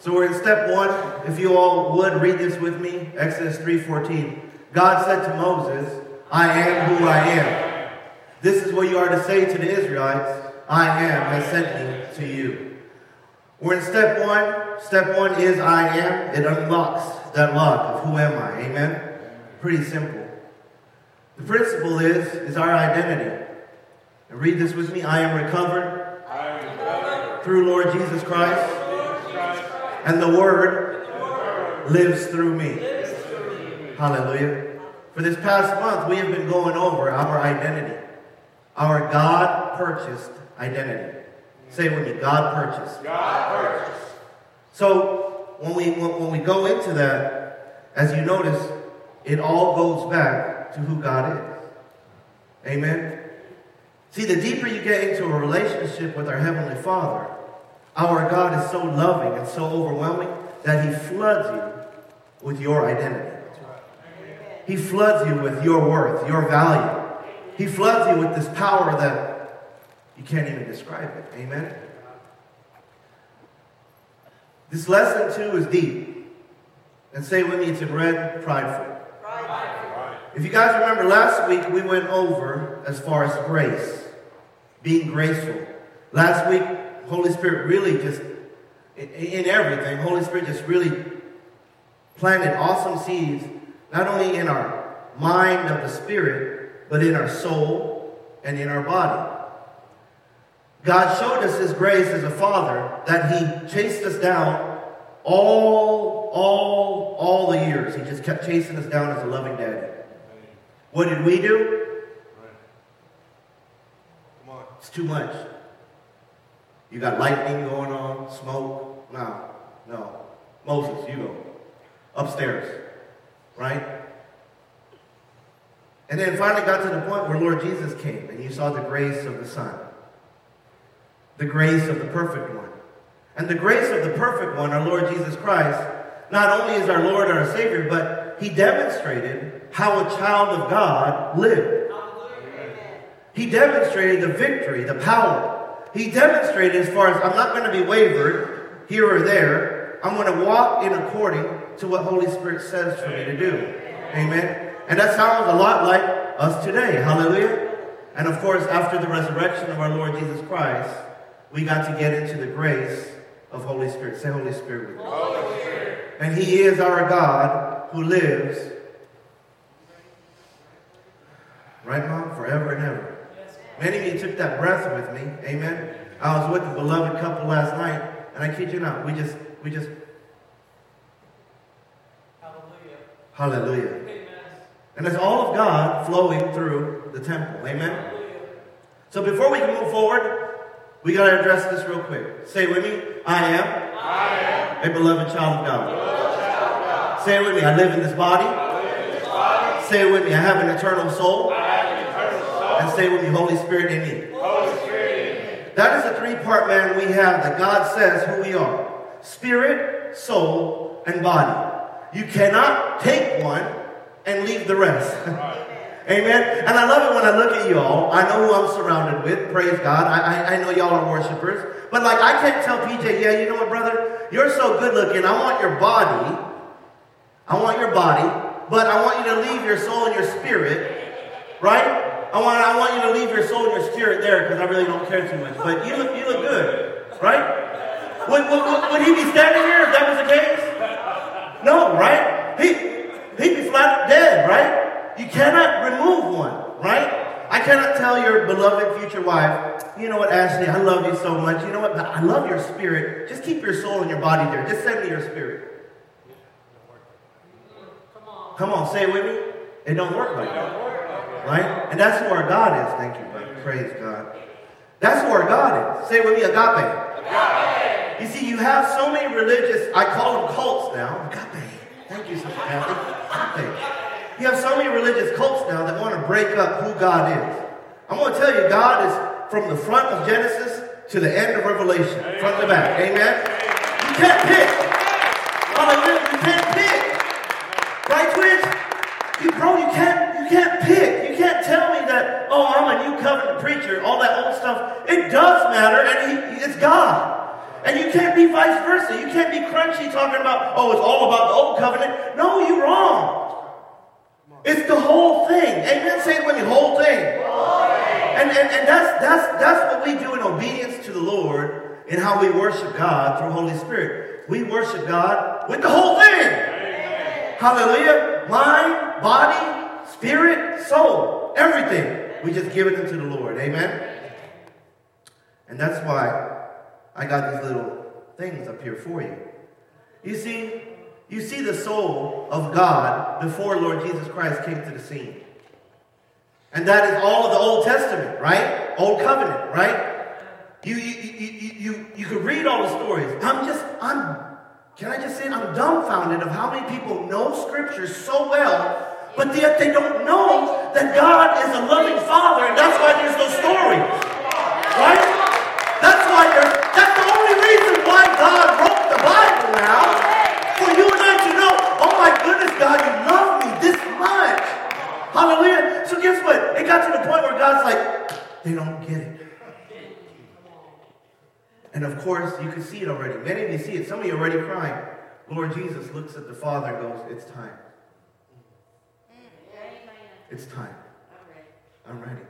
So we're in step one. If you all would read this with me, Exodus 3:14. God said to Moses, I am who I am. This is what you are to say to the Israelites. I am has sent me to you. We're in step one. Step one is I am. It unlocks that lock of who am I. Amen? Pretty simple. The principle is, is our identity. And read this with me. I am recovered, I am recovered through Lord Jesus Christ, and the Word lives through me. lives through me. Hallelujah. For this past month, we have been going over our identity, our God purchased identity. Say it with me God purchased. God purchased. So when we, when, when we go into that, as you notice, it all goes back to who God is. Amen. See, the deeper you get into a relationship with our Heavenly Father, our God is so loving and so overwhelming that He floods you with your identity. He floods you with your worth, your value. He floods you with this power that you can't even describe it. Amen. This lesson too is deep. And say with me, it's in red, prideful. If you guys remember last week, we went over as far as grace, being graceful. Last week, Holy Spirit really just, in, in everything, Holy Spirit just really planted awesome seeds, not only in our mind of the Spirit, but in our soul and in our body. God showed us His grace as a Father that He chased us down all, all, all the years. He just kept chasing us down as a loving daddy. What did we do? Come on. It's too much. You got lightning going on, smoke. No, no. Moses, you go. Upstairs. Right? And then finally got to the point where Lord Jesus came and you saw the grace of the Son. The grace of the perfect one. And the grace of the perfect one, our Lord Jesus Christ, not only is our Lord and our Savior, but he demonstrated how a child of God lived. He demonstrated the victory, the power. He demonstrated as far as I'm not going to be wavered here or there. I'm going to walk in according to what Holy Spirit says for me to do. Amen. And that sounds a lot like us today. Hallelujah. And of course, after the resurrection of our Lord Jesus Christ, we got to get into the grace of Holy Spirit. Say Holy Spirit. Holy Spirit. And He is our God who lives, right, Mom? Forever and ever. Many of you took that breath with me. Amen. I was with a beloved couple last night, and I kid you not, we just, we just, Hallelujah. hallelujah. Amen. And it's all of God flowing through the temple. Amen. Hallelujah. So before we can move forward, we got to address this real quick. Say it with me. I am I am a beloved child of God. child of God. Say it with me. I live in this body. I live in this body. Say it with me. I have an eternal soul. I have an eternal soul. And say with me. Holy Spirit in me. Holy Spirit in me. That is a three part man we have that God says who we are spirit, soul, and body. You cannot take one and leave the rest. Amen. And I love it when I look at y'all. I know who I'm surrounded with. Praise God. I, I, I know y'all are worshipers. But like, I can't tell PJ, yeah, you know what, brother? You're so good looking. I want your body. I want your body. But I want you to leave your soul and your spirit. Right? I want, I want you to leave your soul and your spirit there because I really don't care too much. But you look, you look good. Right? Would, would, would- he be standing here if that was the case? No, right? He, he'd be flat dead, right? You cannot remove one, right? I cannot tell your beloved future wife, you know what, Ashley, I love you so much. You know what, I love your spirit. Just keep your soul and your body there. Just send me your spirit. Come on. Come on, say it with me. It don't work like that, right? And that's who our God is. Thank you, brother. Praise God. That's who our God is. Say it with me, agape. You see, you have so many religious, I call them cults now. Agape. Thank you, Sister Kathy. Agape. You have so many religious cults now that want to break up who God is. I'm going to tell you, God is from the front of Genesis to the end of Revelation, front to back. Amen? You can't pick. Hallelujah. You can't Does matter, and he, it's God. And you can't be vice versa. You can't be crunchy talking about, oh, it's all about the old covenant. No, you're wrong. It's the whole thing. Amen. Say it with me, whole thing. And, and, and that's, that's, that's what we do in obedience to the Lord in how we worship God through Holy Spirit. We worship God with the whole thing. Hallelujah. Mind, body, spirit, soul, everything. We just give it into the Lord. Amen. And that's why I got these little things up here for you. You see, you see the soul of God before Lord Jesus Christ came to the scene. And that is all of the Old Testament, right? Old covenant, right? You, you, you, you, you, could read all the stories. I'm just, I'm, can I just say, I'm dumbfounded of how many people know Scripture so well, but yet they don't know that God is a loving Father, and that's why there's no story. Right? That's why there's, that's the only reason why God wrote the Bible now, for you and I to know, oh my goodness, God, you love me this much. Hallelujah. So guess what? It got to the point where God's like, they don't get it. And of course, you can see it already. Many of you see it. Some of you already crying. Lord Jesus looks at the Father and goes, It's time. It's time. I'm ready.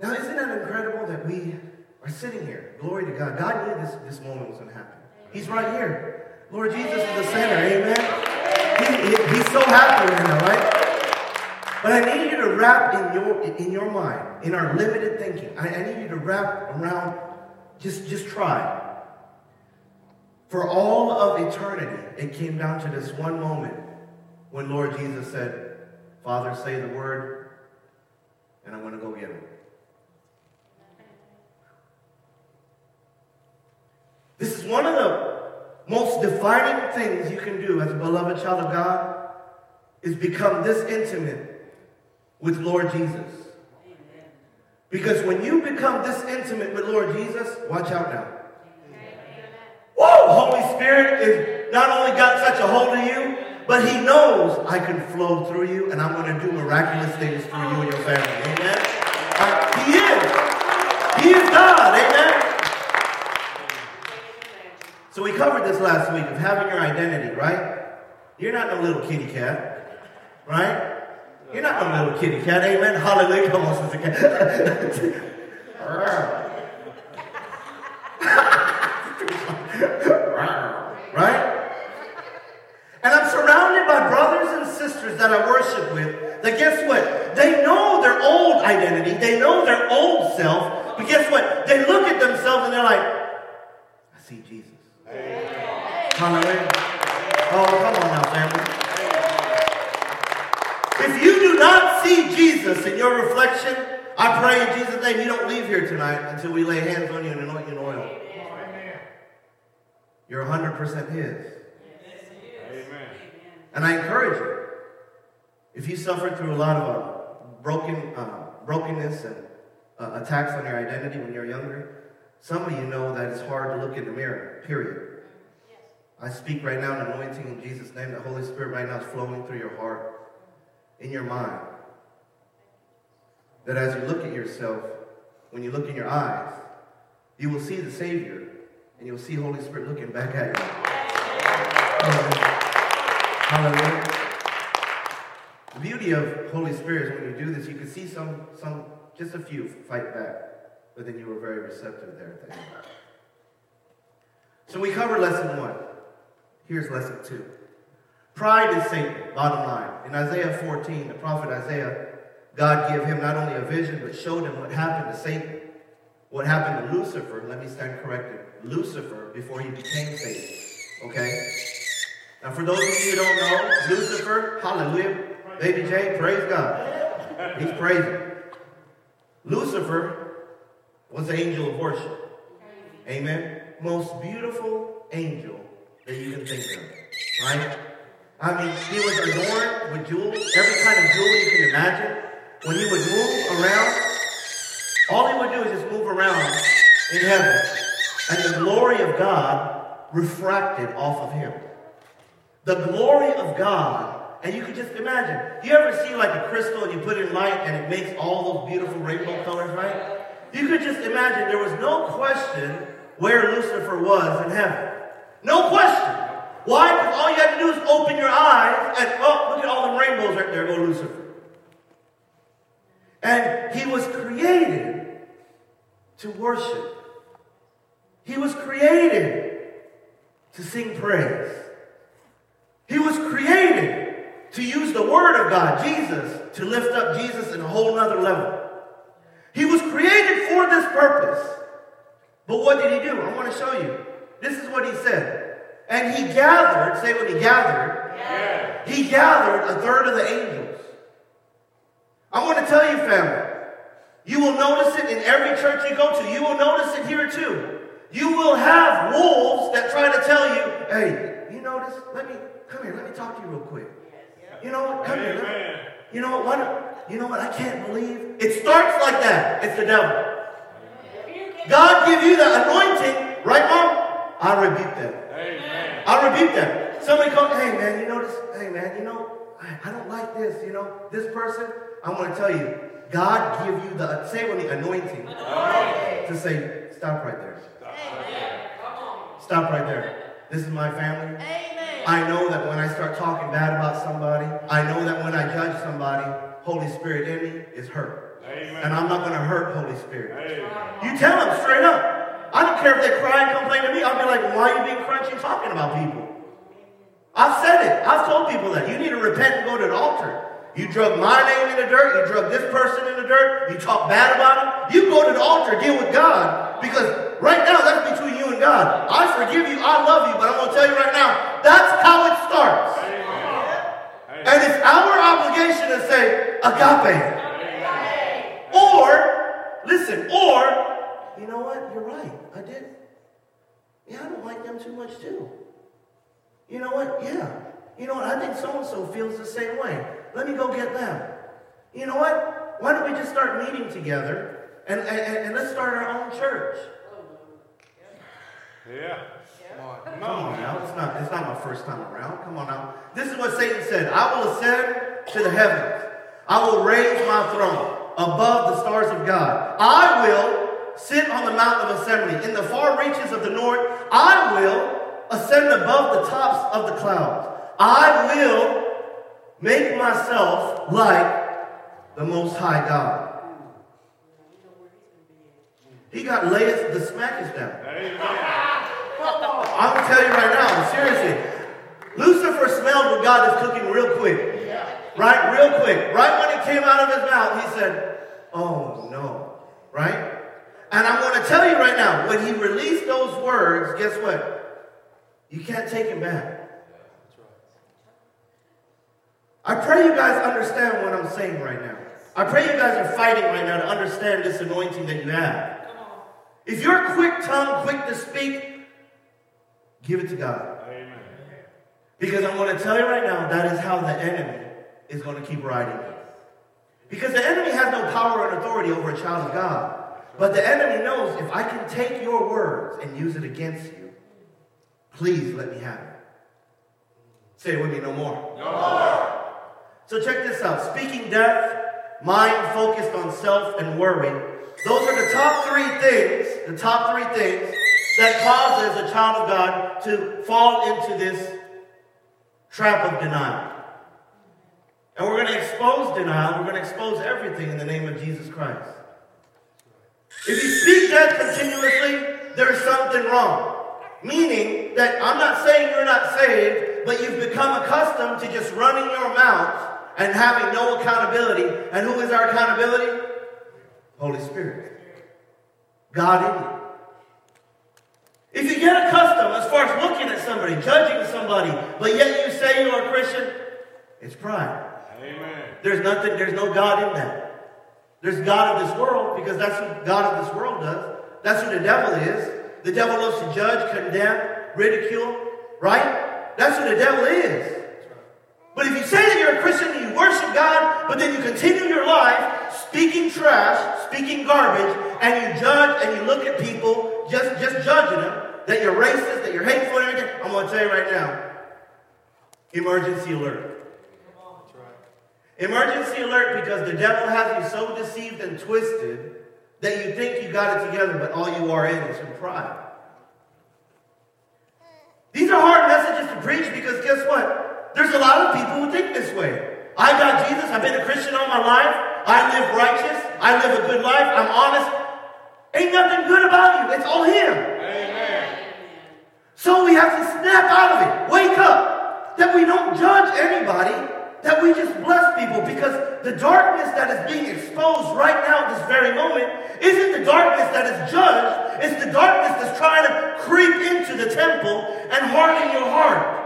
Now, isn't that incredible that we are sitting here? Glory to God. God knew this, this moment was going to happen. He's right here. Lord Jesus is the center. Amen. He, he, he's so happy right now, right? But I need you to wrap in your in your mind, in our limited thinking. I, I need you to wrap around. Just just try. For all of eternity, it came down to this one moment when Lord Jesus said, "Father, say the word, and I'm going to go get him." This is one of the most defining things you can do as a beloved child of God is become this intimate with Lord Jesus. Because when you become this intimate with Lord Jesus, watch out now. Whoa, Holy Spirit is not only got such a hold of you, but he knows I can flow through you and I'm going to do miraculous things through you and your family. Amen. Uh, he is. He is God. Amen. So we covered this last week of having your identity, right? You're not no little kitty cat, right? You're not no little kitty cat, amen? Hallelujah. Come on, sister cat. right? And I'm surrounded by brothers and sisters that I worship with that guess what? They know their old identity, they know their old self, but guess what? They look at themselves and they're like, I see Jesus. Hallelujah. Oh, come on now, family. If you do not see Jesus in your reflection, I pray in Jesus' name you don't leave here tonight until we lay hands on you and anoint you in oil. You're 100% His. Amen. And I encourage you, if you suffered through a lot of uh, broken, uh, brokenness and uh, attacks on your identity when you're younger, some of you know that it's hard to look in the mirror, period. I speak right now an anointing in Jesus' name. The Holy Spirit right now is flowing through your heart, in your mind. That as you look at yourself, when you look in your eyes, you will see the Savior and you'll see Holy Spirit looking back at you. Hallelujah. The beauty of Holy Spirit is when you do this, you can see some, some, just a few fight back, but then you were very receptive there at the end. So we covered lesson one. Here's lesson two. Pride is Satan, bottom line. In Isaiah 14, the prophet Isaiah, God gave him not only a vision, but showed him what happened to Satan, what happened to Lucifer. Let me stand corrected. Lucifer before he became Satan. Okay? Now, for those of you who don't know, Lucifer, hallelujah, baby J, praise God. He's praising. Lucifer was the angel of worship. Amen. Most beautiful angel that you can think of. Right? I mean, he was adorned with jewels, every kind of jewel you can imagine. When he would move around, all he would do is just move around in heaven. And the glory of God refracted off of him. The glory of God, and you can just imagine. You ever see like a crystal and you put in light and it makes all those beautiful rainbow colors, right? You could just imagine there was no question where Lucifer was in heaven. No question. Why? Because all you had to do is open your eyes and, oh, look at all the rainbows right there. Go Lucifer. And he was created to worship. He was created to sing praise. He was created to use the word of God, Jesus, to lift up Jesus in a whole nother level. He was created for this purpose. But what did he do? I want to show you. This is what he said. And he gathered, say what he gathered. Yeah. He gathered a third of the angels. I want to tell you, family, you will notice it in every church you go to. You will notice it here too. You will have wolves that try to tell you, hey, you notice? Let me, come here, let me talk to you real quick. You know what? Come Amen. here. Me, you know what? Why you know what? I can't believe. It starts like that. It's the devil. God give you the anointing, right, Mom? I rebuke them. Amen. I rebuke them. Somebody come, hey man, you know this? Hey man, you know, I, I don't like this. You know, this person. I want to tell you, God give you the say with me anointing to say, stop right there. Stop right there. This is my family. Amen. I know that when I start talking bad about somebody, I know that when I judge somebody, Holy Spirit in me is hurt. Amen. And I'm not going to hurt Holy Spirit. Amen. You tell them straight up. I don't care if they cry and complain to me. I'll be like, why are you being crunchy talking about people? I've said it. I've told people that. You need to repent and go to the altar. You drug my name in the dirt. You drug this person in the dirt. You talk bad about him. You go to the altar, deal with God. Because Right now, that's between you and God. I forgive you, I love you, but I'm going to tell you right now, that's how it starts. Amen. And it's our obligation to say, agape. Or, listen, or, you know what? You're right. I did. Yeah, I don't like them too much, too. You know what? Yeah. You know what? I think so and so feels the same way. Let me go get them. You know what? Why don't we just start meeting together and, and, and let's start our own church? Yeah. Come on. Come on now. It's not, it's not my first time around. Come on now. This is what Satan said. I will ascend to the heavens. I will raise my throne above the stars of God. I will sit on the Mount of assembly. In the far reaches of the north, I will ascend above the tops of the clouds. I will make myself like the Most High God. He got laid the smack us down. I'm going to tell you right now, seriously. Lucifer smelled what God is cooking real quick. Right? Real quick. Right when it came out of his mouth, he said, Oh no. Right? And I'm going to tell you right now, when he released those words, guess what? You can't take him back. I pray you guys understand what I'm saying right now. I pray you guys are fighting right now to understand this anointing that you have. If you're quick tongue, quick to speak, Give it to God. Amen. Because I'm going to tell you right now, that is how the enemy is going to keep riding. Because the enemy has no power and authority over a child of God. But the enemy knows if I can take your words and use it against you, please let me have it. Say it with me, no more. No more. So check this out. Speaking death, mind focused on self and worry. Those are the top three things, the top three things that causes a child of God to fall into this trap of denial. And we're going to expose denial. We're going to expose everything in the name of Jesus Christ. If you speak that continuously, there's something wrong. Meaning that I'm not saying you're not saved, but you've become accustomed to just running your mouth and having no accountability. And who is our accountability? Holy Spirit. God in you. If you get accustomed as far as looking at somebody, judging somebody, but yet you say you're a Christian, it's pride. Amen. There's nothing, there's no God in that. There's God of this world because that's what God of this world does. That's who the devil is. The devil loves to judge, condemn, ridicule, right? That's what the devil is. But if you say that you're a Christian and you worship God, but then you continue your life speaking trash, speaking garbage, and you judge and you look at people just, just judging them, that you're racist, that you're hateful and everything, I'm going to tell you right now, emergency alert. Emergency alert because the devil has you so deceived and twisted that you think you got it together, but all you are in is from pride. These are hard messages to preach because guess what? There's a lot of people who think this way. I got Jesus. I've been a Christian all my life. I live righteous. I live a good life. I'm honest. Ain't nothing good about you. It's all Him. Amen. So we have to snap out of it. Wake up. That we don't judge anybody that we just bless people because the darkness that is being exposed right now at this very moment isn't the darkness that is judged. It's the darkness that's trying to creep into the temple and harden your heart.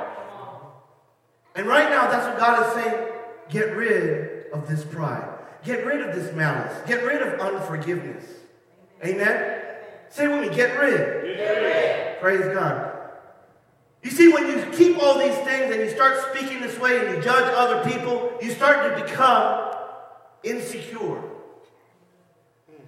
And right now, that's what God is saying. Get rid of this pride. Get rid of this malice. Get rid of unforgiveness. Amen? Say with me, get rid. Get rid. Praise God. You see, when you keep all these things and you start speaking this way and you judge other people, you start to become insecure.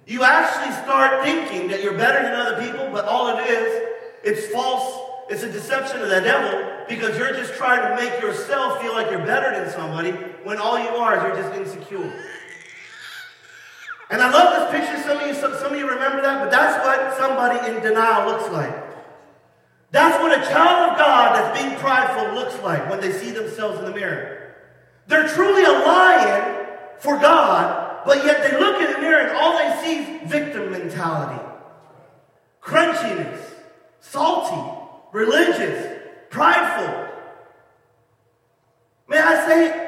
You actually start thinking that you're better than other people, but all it is, it's false. It's a deception of the devil because you're just trying to make yourself feel like you're better than somebody when all you are is you're just insecure. And I love this picture. Some of you, some, some of you remember that, but that's what somebody in denial looks like. That's what a child of God that's being prideful looks like when they see themselves in the mirror. They're truly a lion for God, but yet they look in the mirror and all they see is victim mentality, crunchiness, salty, religious, prideful. May I say,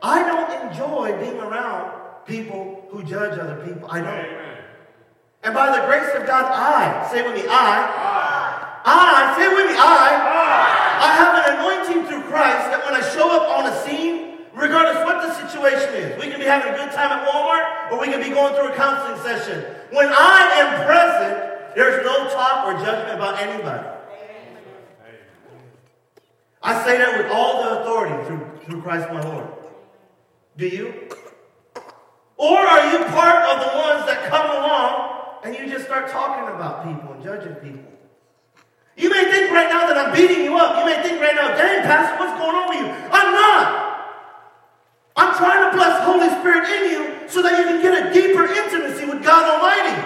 I don't enjoy being around people who judge other people. I don't. Amen. And by the grace of God, I, say with me, I, I, say with me, I, I have an anointing through Christ that when I show up on a scene, regardless what the situation is, we can be having a good time at Walmart or we can be going through a counseling session. When I am present, there's no talk or judgment about anybody. I say that with all the authority through, through Christ my Lord. Do you? Or are you part of the ones that come along and you just start talking about people and judging people? You may think right now that I'm beating you up. You may think right now, dang, Pastor, what's going on with you? I'm not. I'm trying to bless Holy Spirit in you so that you can get a deeper intimacy with God Almighty.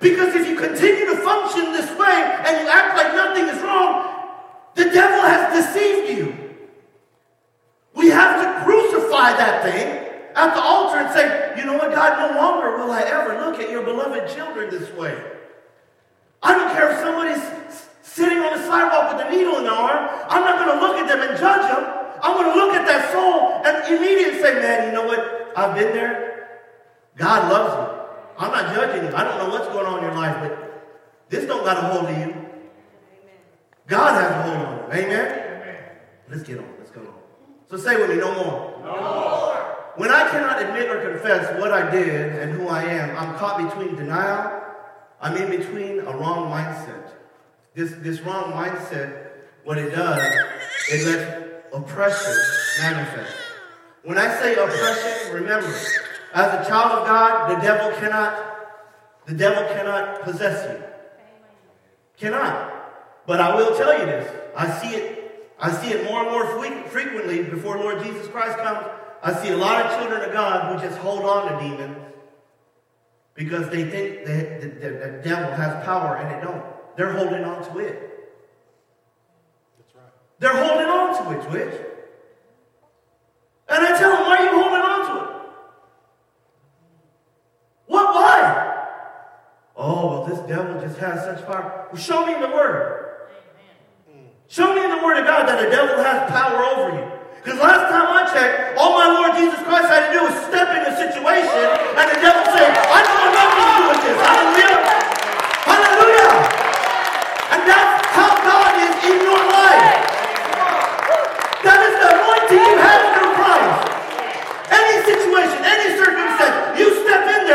Because if you continue to function this way and you act like nothing is wrong, the devil has deceived you. We have to crucify that thing at the altar and say, you know what, God, no longer will I ever look at your beloved children this way. I don't care if somebody's sitting on the sidewalk with a needle in their arm. I'm not going to look at them and judge them. I'm going to look at that soul and immediately say, man, you know what? I've been there. God loves you. I'm not judging you. I don't know what's going on in your life, but this don't got a hold of you. God has a hold on you. Amen? Let's get on. Let's go on. So say with me, no more. No more. When I cannot admit or confess what I did and who I am, I'm caught between denial. I'm in between a wrong mindset. This, this wrong mindset, what it does, it lets oppression manifest. When I say oppression, remember, as a child of God, the devil cannot, the devil cannot possess you. Cannot. But I will tell you this. I see it, I see it more and more frequently before Lord Jesus Christ comes. I see a lot of children of God who just hold on to demons because they think that the, the, the devil has power and it don't. They're holding on to it. That's right. They're holding on to it, Twitch. And I tell them, why are you holding on to it? What? Why? Oh, well, this devil just has such power. Well, show me in the Word. Amen. Show me in the Word of God that the devil has power over you. Because last time I checked, all my Lord Jesus Christ had to do was step in a situation, and the devil said, I don't know what to do with this. I don't